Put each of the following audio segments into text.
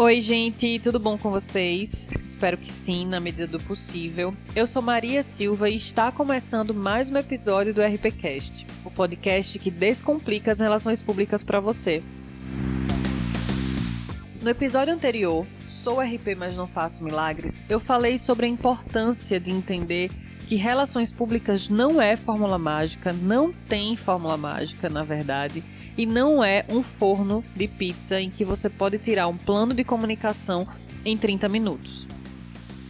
Oi, gente, tudo bom com vocês? Espero que sim, na medida do possível. Eu sou Maria Silva e está começando mais um episódio do RPCast, o podcast que descomplica as relações públicas para você. No episódio anterior, Sou RP, mas não faço milagres, eu falei sobre a importância de entender que relações públicas não é fórmula mágica, não tem fórmula mágica, na verdade, e não é um forno de pizza em que você pode tirar um plano de comunicação em 30 minutos.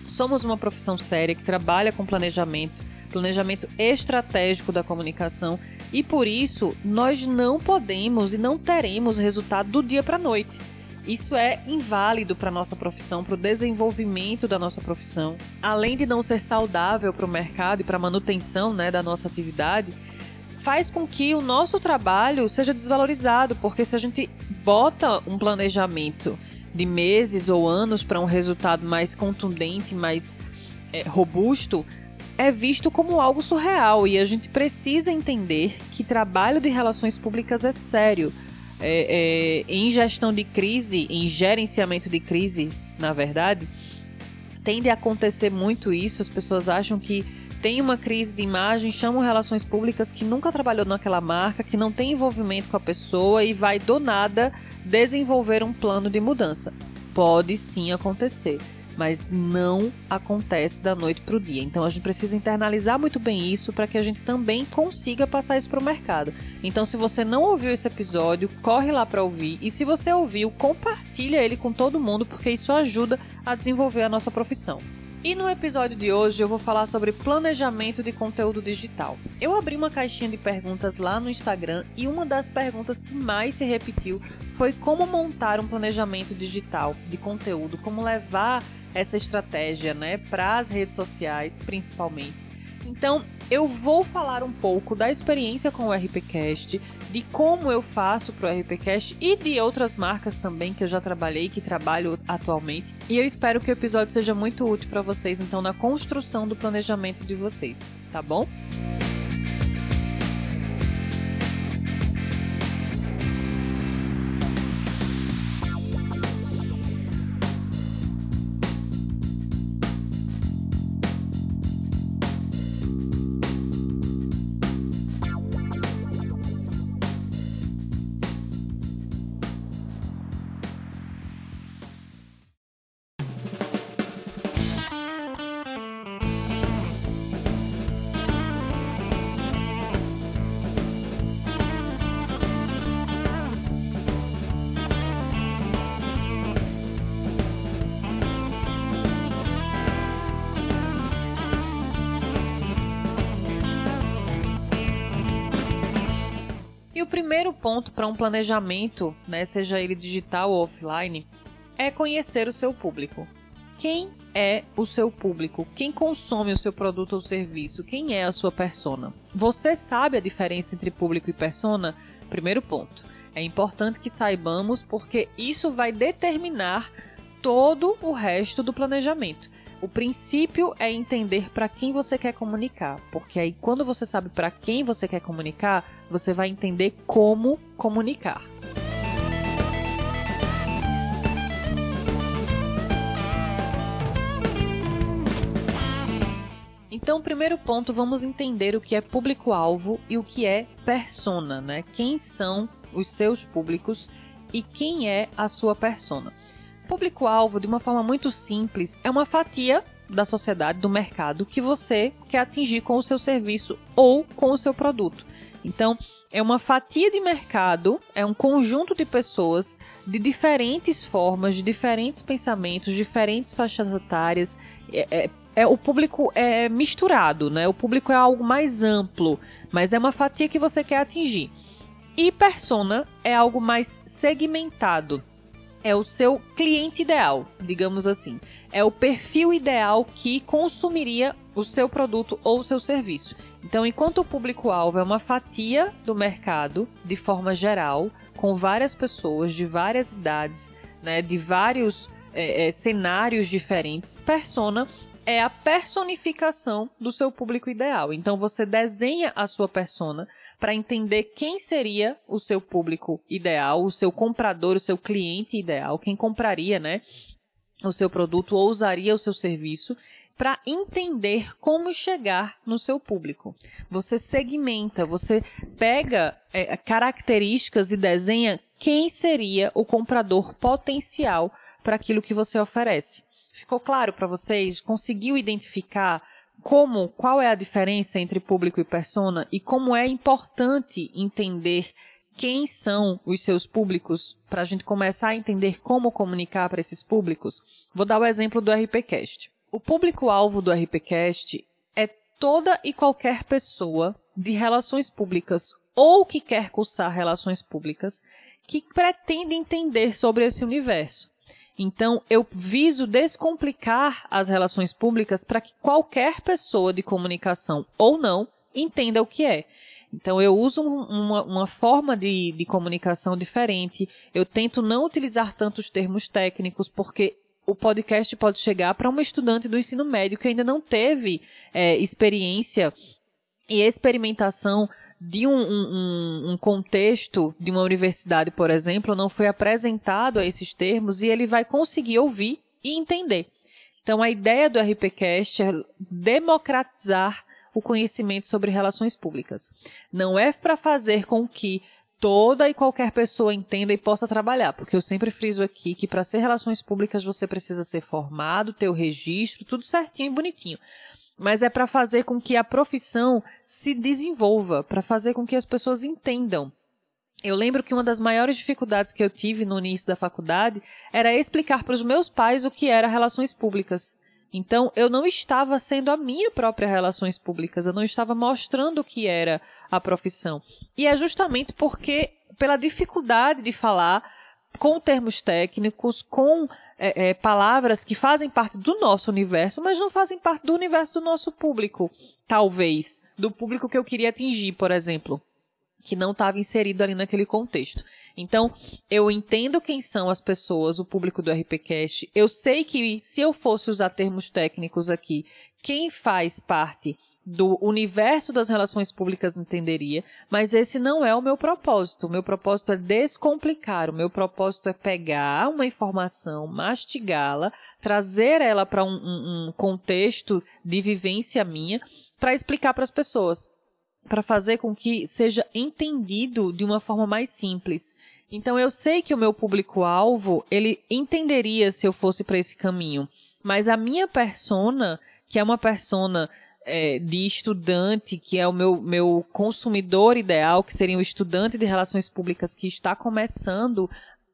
Somos uma profissão séria que trabalha com planejamento, planejamento estratégico da comunicação, e por isso nós não podemos e não teremos resultado do dia para a noite. Isso é inválido para nossa profissão, para o desenvolvimento da nossa profissão. Além de não ser saudável para o mercado e para a manutenção né, da nossa atividade, faz com que o nosso trabalho seja desvalorizado, porque se a gente bota um planejamento de meses ou anos para um resultado mais contundente, mais é, robusto, é visto como algo surreal e a gente precisa entender que trabalho de relações públicas é sério é, é, em gestão de crise, em gerenciamento de crise, na verdade, tende a acontecer muito isso. As pessoas acham que tem uma crise de imagem, chamam relações públicas que nunca trabalhou naquela marca, que não tem envolvimento com a pessoa e vai do nada desenvolver um plano de mudança. Pode sim acontecer mas não acontece da noite para o dia. Então a gente precisa internalizar muito bem isso para que a gente também consiga passar isso para o mercado. Então se você não ouviu esse episódio, corre lá para ouvir e se você ouviu, compartilha ele com todo mundo porque isso ajuda a desenvolver a nossa profissão. E no episódio de hoje eu vou falar sobre planejamento de conteúdo digital. Eu abri uma caixinha de perguntas lá no Instagram e uma das perguntas que mais se repetiu foi como montar um planejamento digital de conteúdo, como levar essa estratégia, né, para as redes sociais, principalmente. Então, eu vou falar um pouco da experiência com o RPcast, de como eu faço para o RPcast e de outras marcas também que eu já trabalhei, que trabalho atualmente. E eu espero que o episódio seja muito útil para vocês, então, na construção do planejamento de vocês, tá bom? E o primeiro ponto para um planejamento, né, seja ele digital ou offline, é conhecer o seu público. Quem é o seu público? Quem consome o seu produto ou serviço? Quem é a sua persona? Você sabe a diferença entre público e persona? Primeiro ponto. É importante que saibamos porque isso vai determinar todo o resto do planejamento. O princípio é entender para quem você quer comunicar, porque aí quando você sabe para quem você quer comunicar, você vai entender como comunicar. Então, primeiro ponto, vamos entender o que é público-alvo e o que é persona, né? Quem são os seus públicos e quem é a sua persona público-alvo, de uma forma muito simples, é uma fatia da sociedade, do mercado, que você quer atingir com o seu serviço ou com o seu produto. Então, é uma fatia de mercado, é um conjunto de pessoas de diferentes formas, de diferentes pensamentos, diferentes faixas etárias. É, é, é, o público é misturado, né? O público é algo mais amplo, mas é uma fatia que você quer atingir. E persona é algo mais segmentado é o seu cliente ideal, digamos assim. É o perfil ideal que consumiria o seu produto ou o seu serviço. Então, enquanto o público-alvo é uma fatia do mercado, de forma geral, com várias pessoas de várias idades, né, de vários é, é, cenários diferentes, persona é a personificação do seu público ideal. Então você desenha a sua persona para entender quem seria o seu público ideal, o seu comprador, o seu cliente ideal, quem compraria, né? O seu produto ou usaria o seu serviço para entender como chegar no seu público. Você segmenta, você pega é, características e desenha quem seria o comprador potencial para aquilo que você oferece. Ficou claro para vocês? Conseguiu identificar como, qual é a diferença entre público e persona e como é importante entender quem são os seus públicos para a gente começar a entender como comunicar para esses públicos? Vou dar o exemplo do RPCast. O público-alvo do RPCast é toda e qualquer pessoa de relações públicas ou que quer cursar relações públicas que pretende entender sobre esse universo. Então, eu viso descomplicar as relações públicas para que qualquer pessoa de comunicação ou não entenda o que é. Então, eu uso uma, uma forma de, de comunicação diferente. Eu tento não utilizar tantos termos técnicos, porque o podcast pode chegar para uma estudante do ensino médio que ainda não teve é, experiência e experimentação de um, um, um, contexto de uma universidade, por exemplo, não foi apresentado a esses termos e ele vai conseguir ouvir e entender. Então, a ideia do RPCast é democratizar o conhecimento sobre relações públicas. Não é para fazer com que toda e qualquer pessoa entenda e possa trabalhar, porque eu sempre friso aqui que para ser relações públicas você precisa ser formado, ter o registro, tudo certinho e bonitinho. Mas é para fazer com que a profissão se desenvolva, para fazer com que as pessoas entendam. Eu lembro que uma das maiores dificuldades que eu tive no início da faculdade era explicar para os meus pais o que era relações públicas. Então, eu não estava sendo a minha própria relações públicas, eu não estava mostrando o que era a profissão. E é justamente porque, pela dificuldade de falar com termos técnicos, com é, é, palavras que fazem parte do nosso universo, mas não fazem parte do universo do nosso público, talvez, do público que eu queria atingir, por exemplo que não estava inserido ali naquele contexto. Então, eu entendo quem são as pessoas, o público do RPCast. Eu sei que se eu fosse usar termos técnicos aqui, quem faz parte do universo das relações públicas entenderia, mas esse não é o meu propósito. O meu propósito é descomplicar, o meu propósito é pegar uma informação, mastigá-la, trazer ela para um, um, um contexto de vivência minha, para explicar para as pessoas para fazer com que seja entendido de uma forma mais simples. Então eu sei que o meu público-alvo, ele entenderia se eu fosse para esse caminho, mas a minha persona, que é uma persona é, de estudante, que é o meu, meu consumidor ideal, que seria o estudante de relações públicas que está começando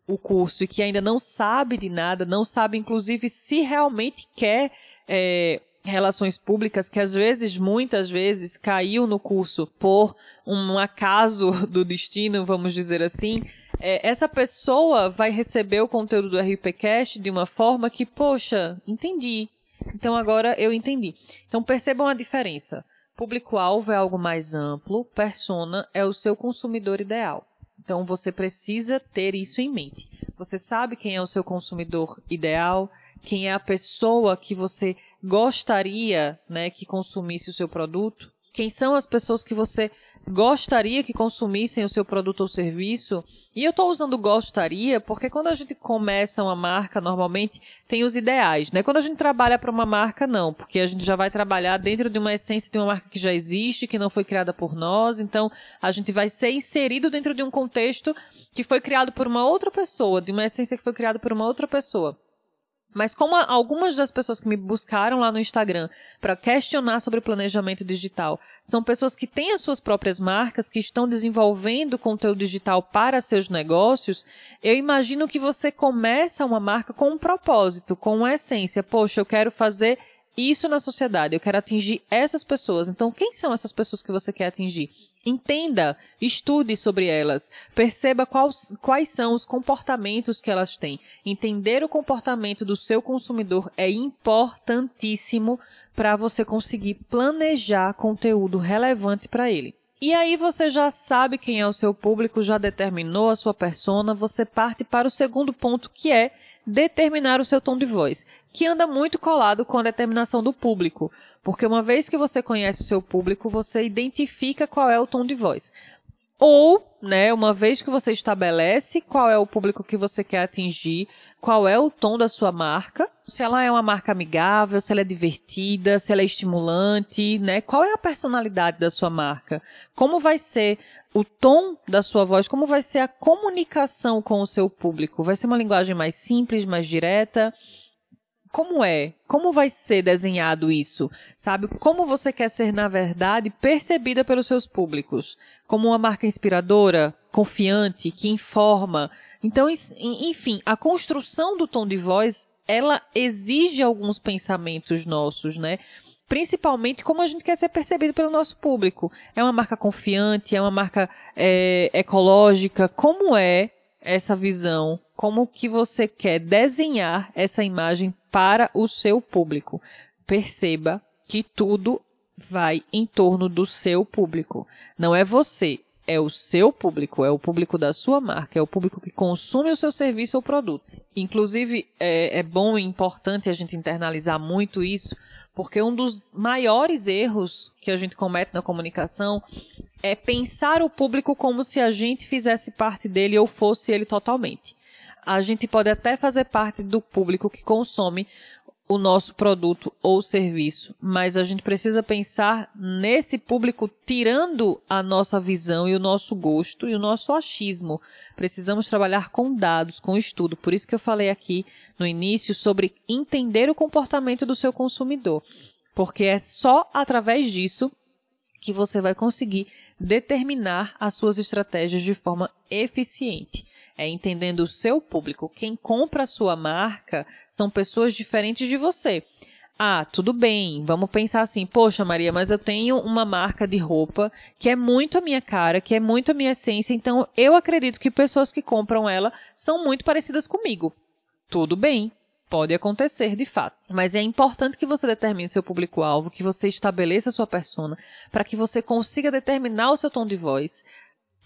o curso e que ainda não sabe de nada, não sabe inclusive se realmente quer é, relações públicas que às vezes, muitas vezes, caiu no curso por um acaso do destino, vamos dizer assim, é, essa pessoa vai receber o conteúdo do RPCast de uma forma que, poxa, entendi. Então agora eu entendi. Então percebam a diferença. Público-alvo é algo mais amplo, persona é o seu consumidor ideal. Então você precisa ter isso em mente. Você sabe quem é o seu consumidor ideal, quem é a pessoa que você gostaria, né, que consumisse o seu produto? Quem são as pessoas que você gostaria que consumissem o seu produto ou serviço? E eu estou usando gostaria porque quando a gente começa uma marca, normalmente tem os ideais, né? Quando a gente trabalha para uma marca, não, porque a gente já vai trabalhar dentro de uma essência de uma marca que já existe, que não foi criada por nós, então a gente vai ser inserido dentro de um contexto que foi criado por uma outra pessoa, de uma essência que foi criada por uma outra pessoa. Mas como algumas das pessoas que me buscaram lá no Instagram para questionar sobre planejamento digital são pessoas que têm as suas próprias marcas, que estão desenvolvendo conteúdo digital para seus negócios, eu imagino que você começa uma marca com um propósito, com uma essência. Poxa, eu quero fazer isso na sociedade, eu quero atingir essas pessoas. Então, quem são essas pessoas que você quer atingir? Entenda, estude sobre elas, perceba quais, quais são os comportamentos que elas têm. Entender o comportamento do seu consumidor é importantíssimo para você conseguir planejar conteúdo relevante para ele. E aí você já sabe quem é o seu público, já determinou a sua persona, você parte para o segundo ponto que é determinar o seu tom de voz, que anda muito colado com a determinação do público, porque uma vez que você conhece o seu público, você identifica qual é o tom de voz. Ou, né, uma vez que você estabelece qual é o público que você quer atingir, qual é o tom da sua marca, se ela é uma marca amigável, se ela é divertida, se ela é estimulante, né? Qual é a personalidade da sua marca? Como vai ser o tom da sua voz? Como vai ser a comunicação com o seu público? Vai ser uma linguagem mais simples, mais direta? Como é? Como vai ser desenhado isso? Sabe? Como você quer ser, na verdade, percebida pelos seus públicos? Como uma marca inspiradora, confiante, que informa. Então, enfim, a construção do tom de voz, ela exige alguns pensamentos nossos, né? principalmente como a gente quer ser percebido pelo nosso público. É uma marca confiante, é uma marca é, ecológica. Como é essa visão? Como que você quer desenhar essa imagem para o seu público. Perceba que tudo vai em torno do seu público. Não é você, é o seu público, é o público da sua marca, é o público que consome o seu serviço ou produto. Inclusive, é, é bom e importante a gente internalizar muito isso, porque um dos maiores erros que a gente comete na comunicação é pensar o público como se a gente fizesse parte dele ou fosse ele totalmente a gente pode até fazer parte do público que consome o nosso produto ou serviço, mas a gente precisa pensar nesse público tirando a nossa visão e o nosso gosto e o nosso achismo. Precisamos trabalhar com dados, com estudo. Por isso que eu falei aqui no início sobre entender o comportamento do seu consumidor, porque é só através disso que você vai conseguir determinar as suas estratégias de forma eficiente é entendendo o seu público. Quem compra a sua marca são pessoas diferentes de você. Ah, tudo bem, vamos pensar assim, poxa Maria, mas eu tenho uma marca de roupa que é muito a minha cara, que é muito a minha essência, então eu acredito que pessoas que compram ela são muito parecidas comigo. Tudo bem, pode acontecer de fato. Mas é importante que você determine seu público-alvo, que você estabeleça sua persona, para que você consiga determinar o seu tom de voz,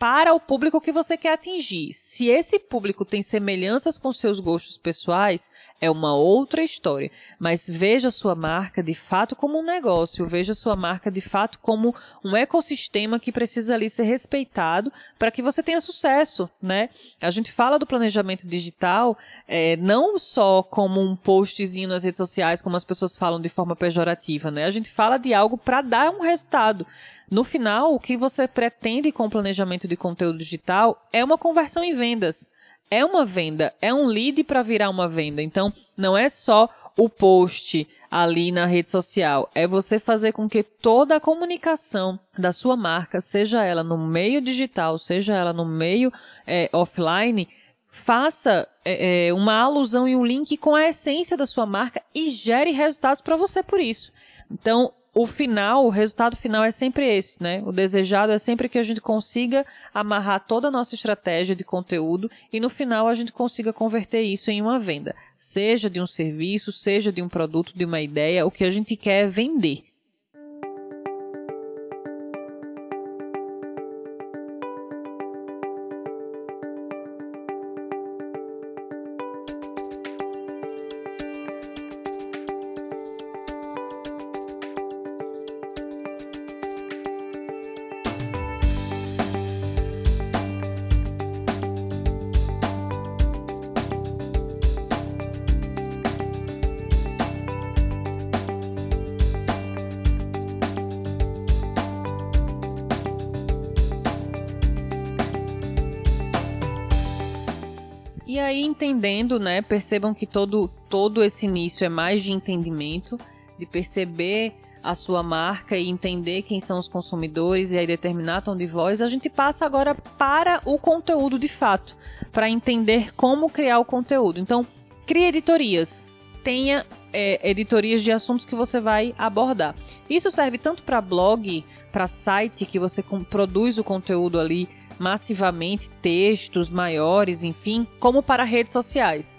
para o público que você quer atingir. Se esse público tem semelhanças com seus gostos pessoais, é uma outra história. Mas veja sua marca de fato como um negócio, veja sua marca de fato como um ecossistema que precisa ali ser respeitado para que você tenha sucesso, né? A gente fala do planejamento digital é, não só como um postzinho nas redes sociais, como as pessoas falam de forma pejorativa, né? A gente fala de algo para dar um resultado. No final, o que você pretende com o planejamento de conteúdo digital é uma conversão em vendas. É uma venda, é um lead para virar uma venda. Então, não é só o post ali na rede social, é você fazer com que toda a comunicação da sua marca, seja ela no meio digital, seja ela no meio é, offline, faça é, é uma alusão e um link com a essência da sua marca e gere resultados para você por isso. Então, o final, o resultado final é sempre esse, né? O desejado é sempre que a gente consiga amarrar toda a nossa estratégia de conteúdo e no final a gente consiga converter isso em uma venda, seja de um serviço, seja de um produto, de uma ideia, o que a gente quer é vender. Né, percebam que todo, todo esse início é mais de entendimento, de perceber a sua marca e entender quem são os consumidores e aí determinar tom de voz, a gente passa agora para o conteúdo de fato, para entender como criar o conteúdo. Então, crie editorias, tenha é, editorias de assuntos que você vai abordar. Isso serve tanto para blog, para site que você produz o conteúdo ali massivamente textos maiores, enfim, como para redes sociais.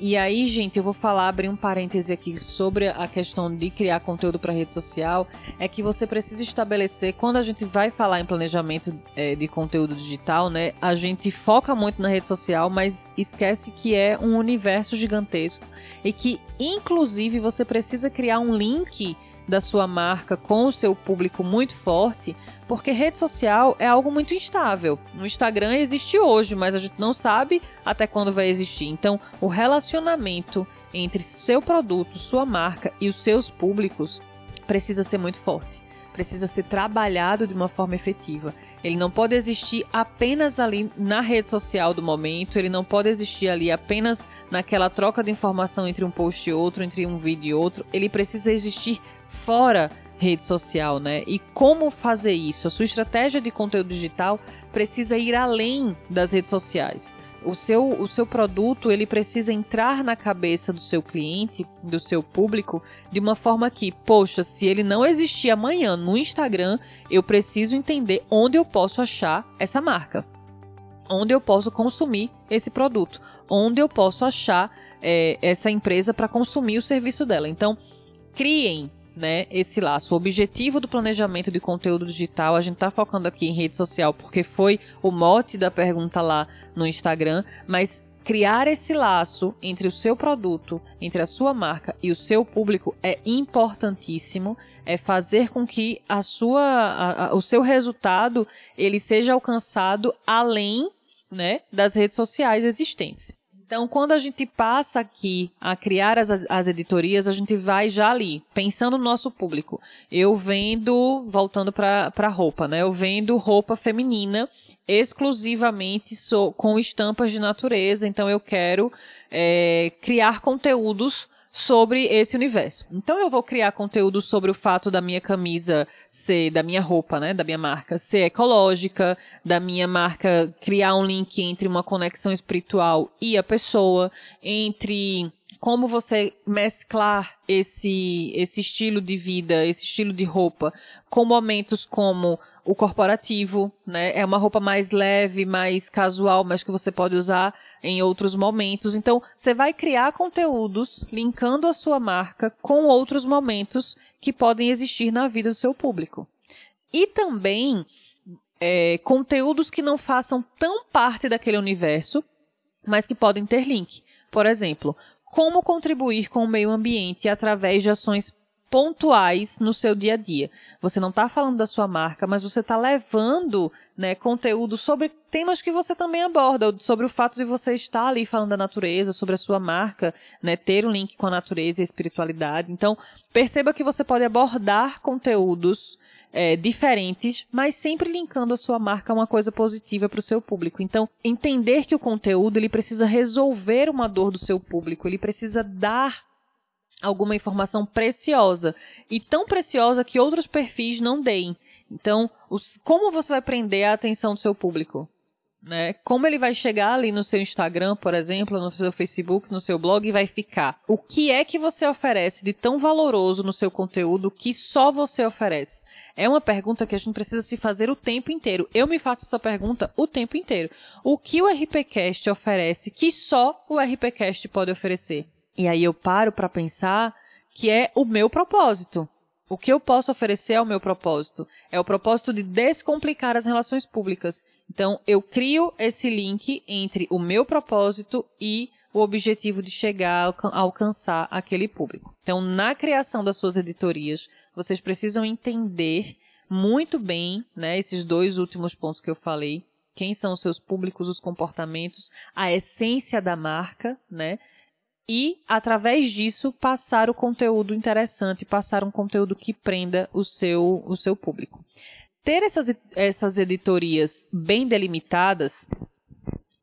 E aí, gente, eu vou falar, abrir um parêntese aqui sobre a questão de criar conteúdo para rede social. É que você precisa estabelecer, quando a gente vai falar em planejamento é, de conteúdo digital, né? A gente foca muito na rede social, mas esquece que é um universo gigantesco e que, inclusive, você precisa criar um link da sua marca com o seu público muito forte, porque rede social é algo muito instável. No Instagram existe hoje, mas a gente não sabe até quando vai existir. Então, o relacionamento entre seu produto, sua marca e os seus públicos precisa ser muito forte. Precisa ser trabalhado de uma forma efetiva. Ele não pode existir apenas ali na rede social do momento, ele não pode existir ali apenas naquela troca de informação entre um post e outro, entre um vídeo e outro. Ele precisa existir fora rede social, né? E como fazer isso? A sua estratégia de conteúdo digital precisa ir além das redes sociais. O seu, o seu produto ele precisa entrar na cabeça do seu cliente, do seu público, de uma forma que, poxa, se ele não existir amanhã no Instagram, eu preciso entender onde eu posso achar essa marca onde eu posso consumir esse produto, onde eu posso achar é, essa empresa para consumir o serviço dela. Então, criem né, esse laço. O objetivo do planejamento de conteúdo digital, a gente está focando aqui em rede social porque foi o mote da pergunta lá no Instagram, mas criar esse laço entre o seu produto, entre a sua marca e o seu público é importantíssimo. É fazer com que a sua, a, a, o seu resultado ele seja alcançado além né, das redes sociais existentes. Então, quando a gente passa aqui a criar as, as editorias, a gente vai já ali, pensando no nosso público. Eu vendo, voltando para roupa, né? Eu vendo roupa feminina exclusivamente so, com estampas de natureza. Então, eu quero é, criar conteúdos sobre esse universo. Então eu vou criar conteúdo sobre o fato da minha camisa ser, da minha roupa, né, da minha marca ser ecológica, da minha marca criar um link entre uma conexão espiritual e a pessoa, entre como você mesclar esse, esse estilo de vida, esse estilo de roupa, com momentos como o corporativo, né? É uma roupa mais leve, mais casual, mas que você pode usar em outros momentos. Então, você vai criar conteúdos linkando a sua marca com outros momentos que podem existir na vida do seu público. E também é, conteúdos que não façam tão parte daquele universo, mas que podem ter link. Por exemplo, como contribuir com o meio ambiente através de ações pontuais no seu dia a dia. Você não está falando da sua marca, mas você está levando né, conteúdo sobre temas que você também aborda, sobre o fato de você estar ali falando da natureza, sobre a sua marca, né, ter um link com a natureza e a espiritualidade. Então, perceba que você pode abordar conteúdos é, diferentes, mas sempre linkando a sua marca a uma coisa positiva para o seu público. Então, entender que o conteúdo ele precisa resolver uma dor do seu público, ele precisa dar alguma informação preciosa e tão preciosa que outros perfis não deem. Então, os, como você vai prender a atenção do seu público? né? Como ele vai chegar ali no seu Instagram, por exemplo, no seu Facebook, no seu blog e vai ficar? O que é que você oferece de tão valoroso no seu conteúdo que só você oferece? É uma pergunta que a gente precisa se fazer o tempo inteiro. Eu me faço essa pergunta o tempo inteiro. O que o RPcast oferece que só o RPcast pode oferecer? E aí eu paro para pensar que é o meu propósito. O que eu posso oferecer ao meu propósito? É o propósito de descomplicar as relações públicas. Então, eu crio esse link entre o meu propósito e o objetivo de chegar a alcançar aquele público. Então, na criação das suas editorias, vocês precisam entender muito bem, né, esses dois últimos pontos que eu falei, quem são os seus públicos, os comportamentos, a essência da marca, né? E, através disso, passar o conteúdo interessante, passar um conteúdo que prenda o seu, o seu público. Ter essas, essas editorias bem delimitadas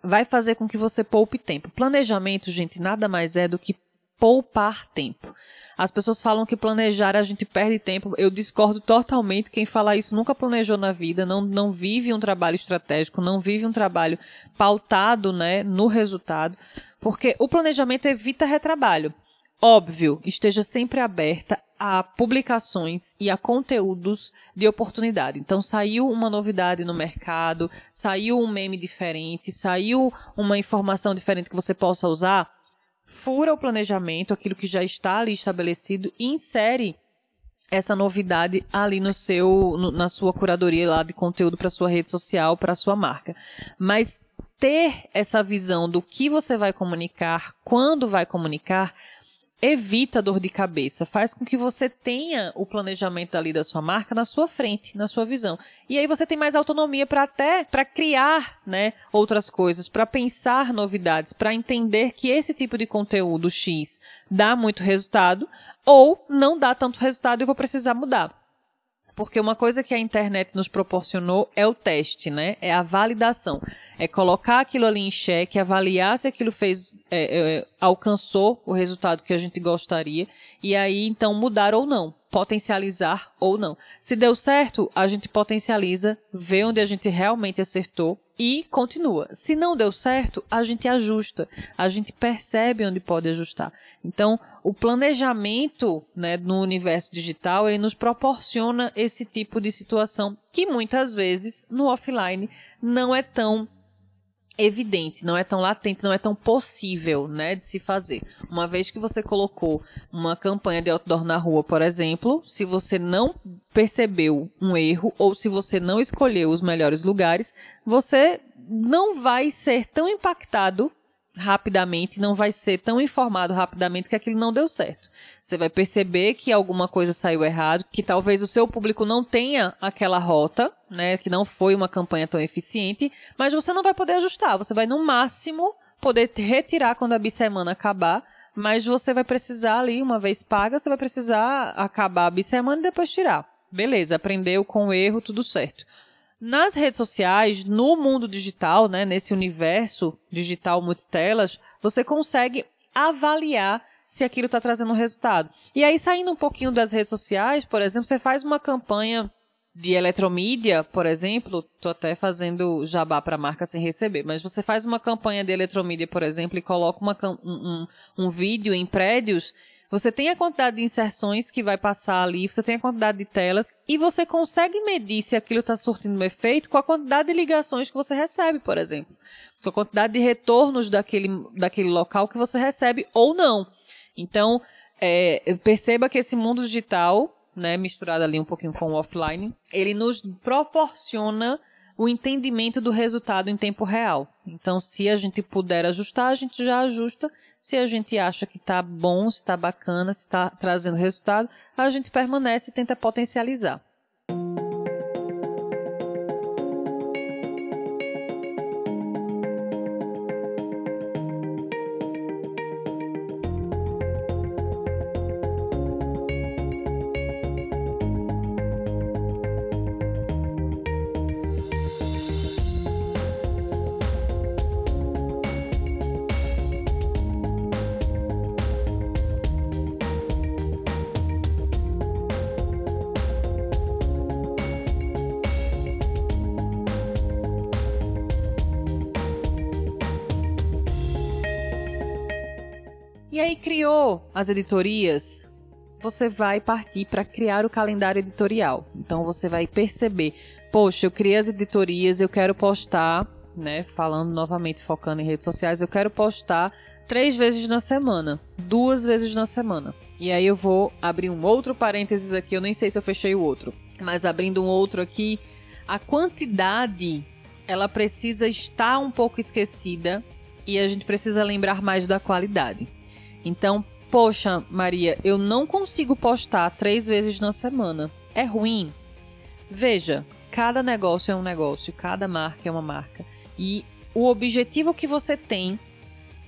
vai fazer com que você poupe tempo. Planejamento, gente, nada mais é do que poupar tempo. As pessoas falam que planejar a gente perde tempo. Eu discordo totalmente. Quem fala isso nunca planejou na vida, não, não vive um trabalho estratégico, não vive um trabalho pautado né, no resultado, porque o planejamento evita retrabalho. Óbvio, esteja sempre aberta a publicações e a conteúdos de oportunidade. Então, saiu uma novidade no mercado, saiu um meme diferente, saiu uma informação diferente que você possa usar fura o planejamento, aquilo que já está ali estabelecido, e insere essa novidade ali no seu, no, na sua curadoria lá de conteúdo para sua rede social, para sua marca. Mas ter essa visão do que você vai comunicar, quando vai comunicar, evita dor de cabeça, faz com que você tenha o planejamento ali da sua marca na sua frente, na sua visão. E aí você tem mais autonomia para até para criar, né, outras coisas, para pensar novidades, para entender que esse tipo de conteúdo X dá muito resultado ou não dá tanto resultado e vou precisar mudar. Porque uma coisa que a internet nos proporcionou é o teste, né? É a validação. É colocar aquilo ali em xeque, avaliar se aquilo fez, é, é, alcançou o resultado que a gente gostaria, e aí então mudar ou não potencializar ou não. Se deu certo, a gente potencializa, vê onde a gente realmente acertou e continua. Se não deu certo, a gente ajusta, a gente percebe onde pode ajustar. Então, o planejamento, né, no universo digital, ele nos proporciona esse tipo de situação que muitas vezes no offline não é tão evidente, não é tão latente, não é tão possível, né, de se fazer. Uma vez que você colocou uma campanha de outdoor na rua, por exemplo, se você não percebeu um erro ou se você não escolheu os melhores lugares, você não vai ser tão impactado rapidamente, não vai ser tão informado rapidamente que aquilo não deu certo. Você vai perceber que alguma coisa saiu errado, que talvez o seu público não tenha aquela rota, né, que não foi uma campanha tão eficiente, mas você não vai poder ajustar, você vai no máximo poder retirar quando a bissemana acabar, mas você vai precisar ali, uma vez paga, você vai precisar acabar a bissemana e depois tirar. Beleza, aprendeu com o erro, tudo certo. Nas redes sociais, no mundo digital, né, nesse universo digital multitelas, você consegue avaliar se aquilo está trazendo resultado. E aí, saindo um pouquinho das redes sociais, por exemplo, você faz uma campanha de eletromídia, por exemplo, tô até fazendo jabá para marca sem receber, mas você faz uma campanha de eletromídia, por exemplo, e coloca uma, um, um, um vídeo em prédios você tem a quantidade de inserções que vai passar ali, você tem a quantidade de telas e você consegue medir se aquilo está surtindo um efeito com a quantidade de ligações que você recebe, por exemplo. Com a quantidade de retornos daquele, daquele local que você recebe ou não. Então, é, perceba que esse mundo digital, né, misturado ali um pouquinho com o offline, ele nos proporciona o entendimento do resultado em tempo real. Então, se a gente puder ajustar, a gente já ajusta. Se a gente acha que está bom, se está bacana, se está trazendo resultado, a gente permanece e tenta potencializar. As editorias, você vai partir para criar o calendário editorial. Então você vai perceber, poxa, eu criei as editorias, eu quero postar, né, falando novamente focando em redes sociais, eu quero postar três vezes na semana, duas vezes na semana. E aí eu vou abrir um outro parênteses aqui, eu nem sei se eu fechei o outro, mas abrindo um outro aqui, a quantidade ela precisa estar um pouco esquecida e a gente precisa lembrar mais da qualidade. Então, poxa, Maria, eu não consigo postar três vezes na semana. É ruim? Veja, cada negócio é um negócio, cada marca é uma marca. E o objetivo que você tem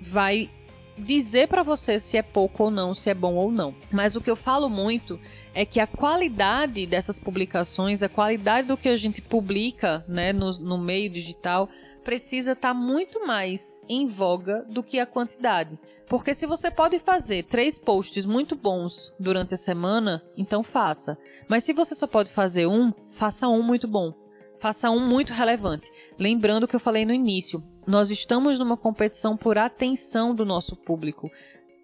vai dizer para você se é pouco ou não, se é bom ou não. Mas o que eu falo muito é que a qualidade dessas publicações, a qualidade do que a gente publica né, no, no meio digital, precisa estar tá muito mais em voga do que a quantidade. Porque se você pode fazer três posts muito bons durante a semana, então faça. Mas se você só pode fazer um, faça um muito bom. Faça um muito relevante. Lembrando que eu falei no início, nós estamos numa competição por atenção do nosso público.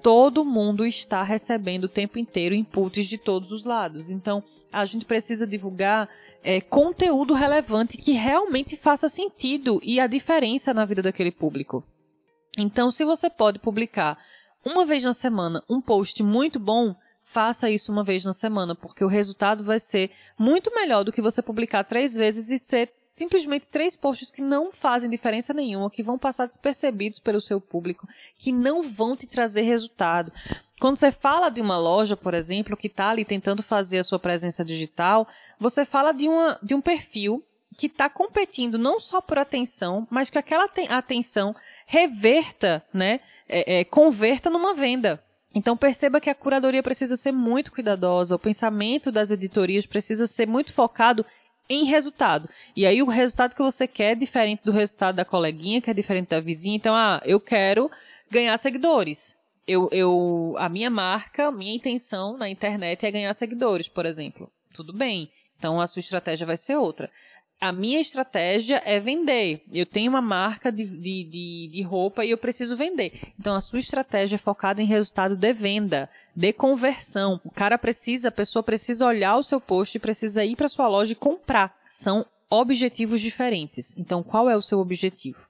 Todo mundo está recebendo o tempo inteiro inputs de todos os lados. Então, a gente precisa divulgar é, conteúdo relevante que realmente faça sentido e a diferença na vida daquele público. Então, se você pode publicar uma vez na semana um post muito bom, faça isso uma vez na semana, porque o resultado vai ser muito melhor do que você publicar três vezes e ser simplesmente três posts que não fazem diferença nenhuma, que vão passar despercebidos pelo seu público, que não vão te trazer resultado. Quando você fala de uma loja, por exemplo, que está ali tentando fazer a sua presença digital, você fala de, uma, de um perfil que está competindo não só por atenção, mas que aquela atenção reverta, né, é, é, converta numa venda. Então perceba que a curadoria precisa ser muito cuidadosa, o pensamento das editorias precisa ser muito focado em resultado. E aí o resultado que você quer é diferente do resultado da coleguinha, que é diferente da vizinha. Então, ah, eu quero ganhar seguidores. Eu, eu, a minha marca, minha intenção na internet é ganhar seguidores, por exemplo. Tudo bem. Então a sua estratégia vai ser outra a minha estratégia é vender. Eu tenho uma marca de, de, de, de, roupa e eu preciso vender. Então, a sua estratégia é focada em resultado de venda, de conversão. O cara precisa, a pessoa precisa olhar o seu post precisa ir para sua loja e comprar. São objetivos diferentes. Então, qual é o seu objetivo?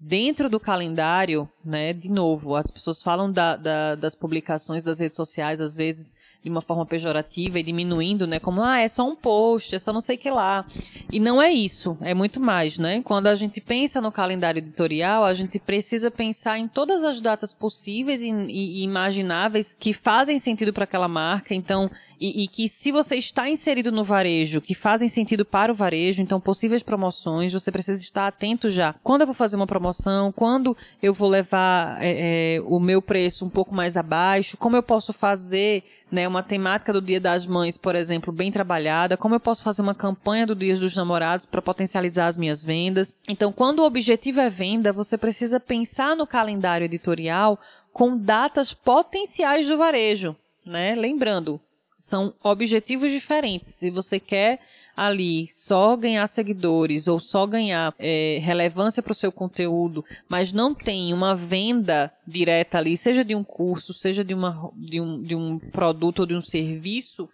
Dentro do calendário, né, de novo, as pessoas falam da, da, das publicações das redes sociais, às vezes, de uma forma pejorativa e diminuindo, né? Como, ah, é só um post, é só não sei o que lá. E não é isso, é muito mais, né? Quando a gente pensa no calendário editorial, a gente precisa pensar em todas as datas possíveis e, e, imagináveis que fazem sentido para aquela marca. Então, e, e, que se você está inserido no varejo, que fazem sentido para o varejo, então possíveis promoções, você precisa estar atento já. Quando eu vou fazer uma promoção, quando eu vou levar é, é, o meu preço um pouco mais abaixo, como eu posso fazer né, uma temática do Dia das Mães, por exemplo, bem trabalhada, como eu posso fazer uma campanha do Dia dos Namorados para potencializar as minhas vendas. Então, quando o objetivo é venda, você precisa pensar no calendário editorial com datas potenciais do varejo, né? Lembrando, são objetivos diferentes. Se você quer ali só ganhar seguidores ou só ganhar é, relevância para o seu conteúdo, mas não tem uma venda direta ali, seja de um curso, seja de, uma, de, um, de um produto ou de um serviço,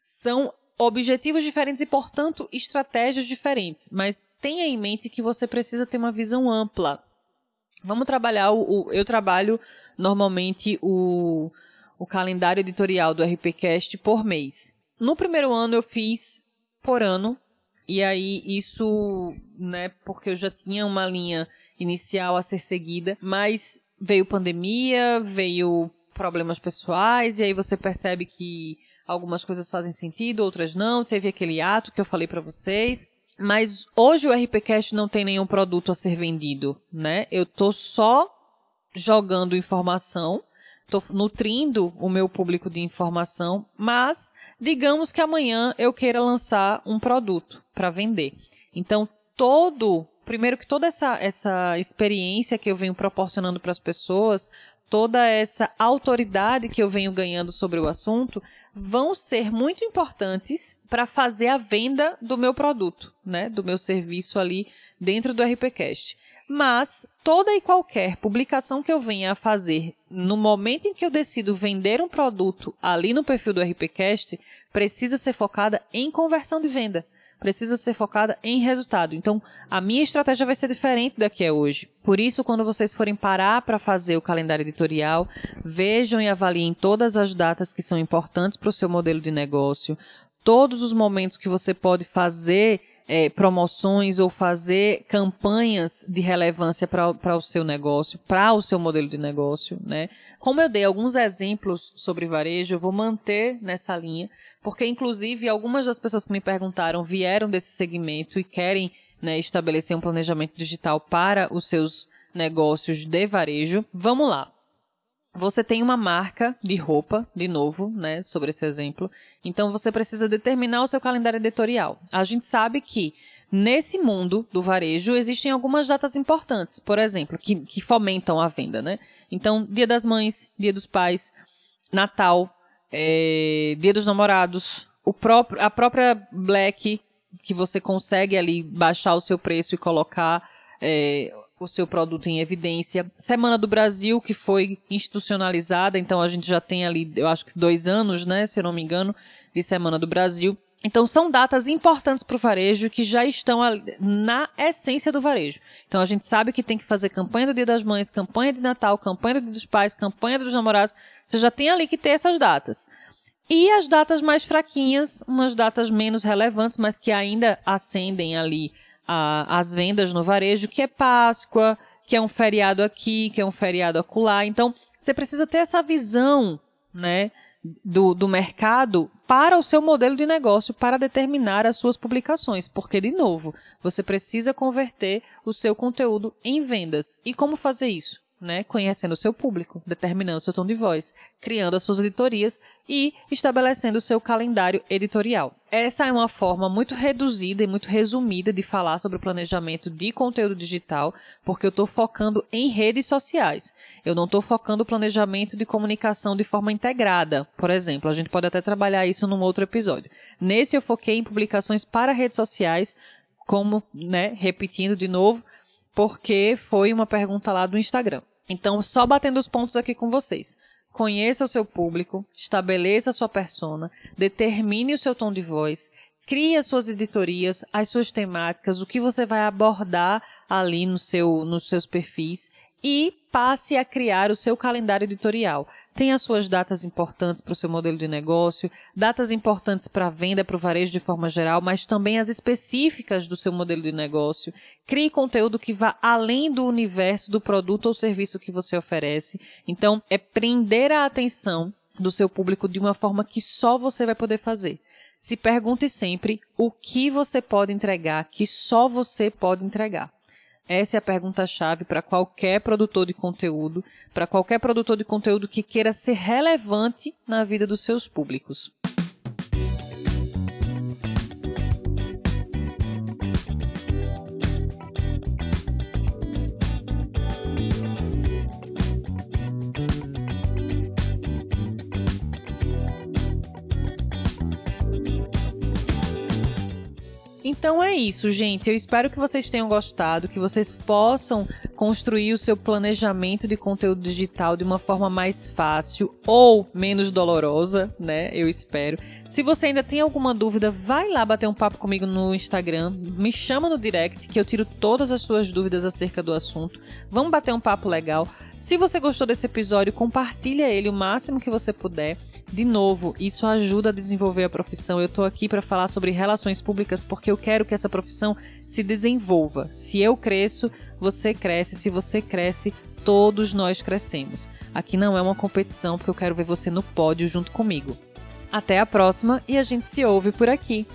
são objetivos diferentes e, portanto, estratégias diferentes. Mas tenha em mente que você precisa ter uma visão ampla. Vamos trabalhar o, o eu trabalho normalmente o o calendário editorial do RPCast por mês. No primeiro ano eu fiz por ano, e aí isso, né, porque eu já tinha uma linha inicial a ser seguida, mas veio pandemia, veio problemas pessoais, e aí você percebe que algumas coisas fazem sentido, outras não. Teve aquele ato que eu falei para vocês. Mas hoje o RPCast não tem nenhum produto a ser vendido, né? Eu tô só jogando informação estou nutrindo o meu público de informação, mas digamos que amanhã eu queira lançar um produto para vender. Então, todo, primeiro que toda essa, essa experiência que eu venho proporcionando para as pessoas, toda essa autoridade que eu venho ganhando sobre o assunto, vão ser muito importantes para fazer a venda do meu produto, né, do meu serviço ali dentro do RPcast mas toda e qualquer publicação que eu venha a fazer no momento em que eu decido vender um produto ali no perfil do RPcast, precisa ser focada em conversão de venda. Precisa ser focada em resultado. Então, a minha estratégia vai ser diferente da que é hoje. Por isso, quando vocês forem parar para fazer o calendário editorial, vejam e avaliem todas as datas que são importantes para o seu modelo de negócio, todos os momentos que você pode fazer é, promoções ou fazer campanhas de relevância para o seu negócio, para o seu modelo de negócio, né? Como eu dei alguns exemplos sobre varejo, eu vou manter nessa linha, porque inclusive algumas das pessoas que me perguntaram vieram desse segmento e querem né, estabelecer um planejamento digital para os seus negócios de varejo. Vamos lá você tem uma marca de roupa, de novo, né, sobre esse exemplo. Então você precisa determinar o seu calendário editorial. A gente sabe que nesse mundo do varejo existem algumas datas importantes, por exemplo, que, que fomentam a venda, né? Então, Dia das Mães, Dia dos Pais, Natal, é, Dia dos Namorados, o próprio, a própria Black, que você consegue ali baixar o seu preço e colocar é, o seu produto em evidência. Semana do Brasil, que foi institucionalizada, então a gente já tem ali, eu acho que dois anos, né, se eu não me engano, de Semana do Brasil. Então, são datas importantes para o varejo que já estão na essência do varejo. Então, a gente sabe que tem que fazer campanha do Dia das Mães, campanha de Natal, campanha do Dia dos Pais, campanha dos namorados. Você já tem ali que ter essas datas. E as datas mais fraquinhas, umas datas menos relevantes, mas que ainda acendem ali a, as vendas no varejo, que é Páscoa, que é um feriado aqui, que é um feriado acolá. Então, você precisa ter essa visão, né? do, do mercado para o seu modelo de negócio para determinar as suas publicações, porque, de novo, você precisa converter o seu conteúdo em vendas. E como fazer isso? Né, conhecendo o seu público, determinando o seu tom de voz, criando as suas editorias e estabelecendo o seu calendário editorial. Essa é uma forma muito reduzida e muito resumida de falar sobre o planejamento de conteúdo digital, porque eu estou focando em redes sociais. Eu não estou focando o planejamento de comunicação de forma integrada. Por exemplo, a gente pode até trabalhar isso num outro episódio. Nesse eu foquei em publicações para redes sociais, como, né, repetindo de novo, porque foi uma pergunta lá do Instagram. Então, só batendo os pontos aqui com vocês. Conheça o seu público, estabeleça a sua persona, determine o seu tom de voz, crie as suas editorias, as suas temáticas, o que você vai abordar ali no seu, nos seus perfis e passe a criar o seu calendário editorial. Tem as suas datas importantes para o seu modelo de negócio, datas importantes para a venda, para o varejo de forma geral, mas também as específicas do seu modelo de negócio. Crie conteúdo que vá além do universo do produto ou serviço que você oferece. Então, é prender a atenção do seu público de uma forma que só você vai poder fazer. Se pergunte sempre o que você pode entregar que só você pode entregar. Essa é a pergunta-chave para qualquer produtor de conteúdo, para qualquer produtor de conteúdo que queira ser relevante na vida dos seus públicos. Então é isso, gente. Eu espero que vocês tenham gostado, que vocês possam construir o seu planejamento de conteúdo digital de uma forma mais fácil ou menos dolorosa, né? Eu espero. Se você ainda tem alguma dúvida, vai lá bater um papo comigo no Instagram, me chama no direct que eu tiro todas as suas dúvidas acerca do assunto. Vamos bater um papo legal. Se você gostou desse episódio, compartilha ele o máximo que você puder. De novo, isso ajuda a desenvolver a profissão. Eu tô aqui para falar sobre relações públicas porque eu eu quero que essa profissão se desenvolva. Se eu cresço, você cresce. Se você cresce, todos nós crescemos. Aqui não é uma competição, porque eu quero ver você no pódio junto comigo. Até a próxima e a gente se ouve por aqui.